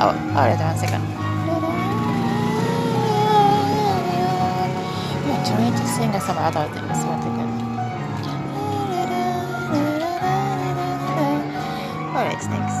Oh, alright, one second. You're trying to sing some other things. One second. Alright, thanks.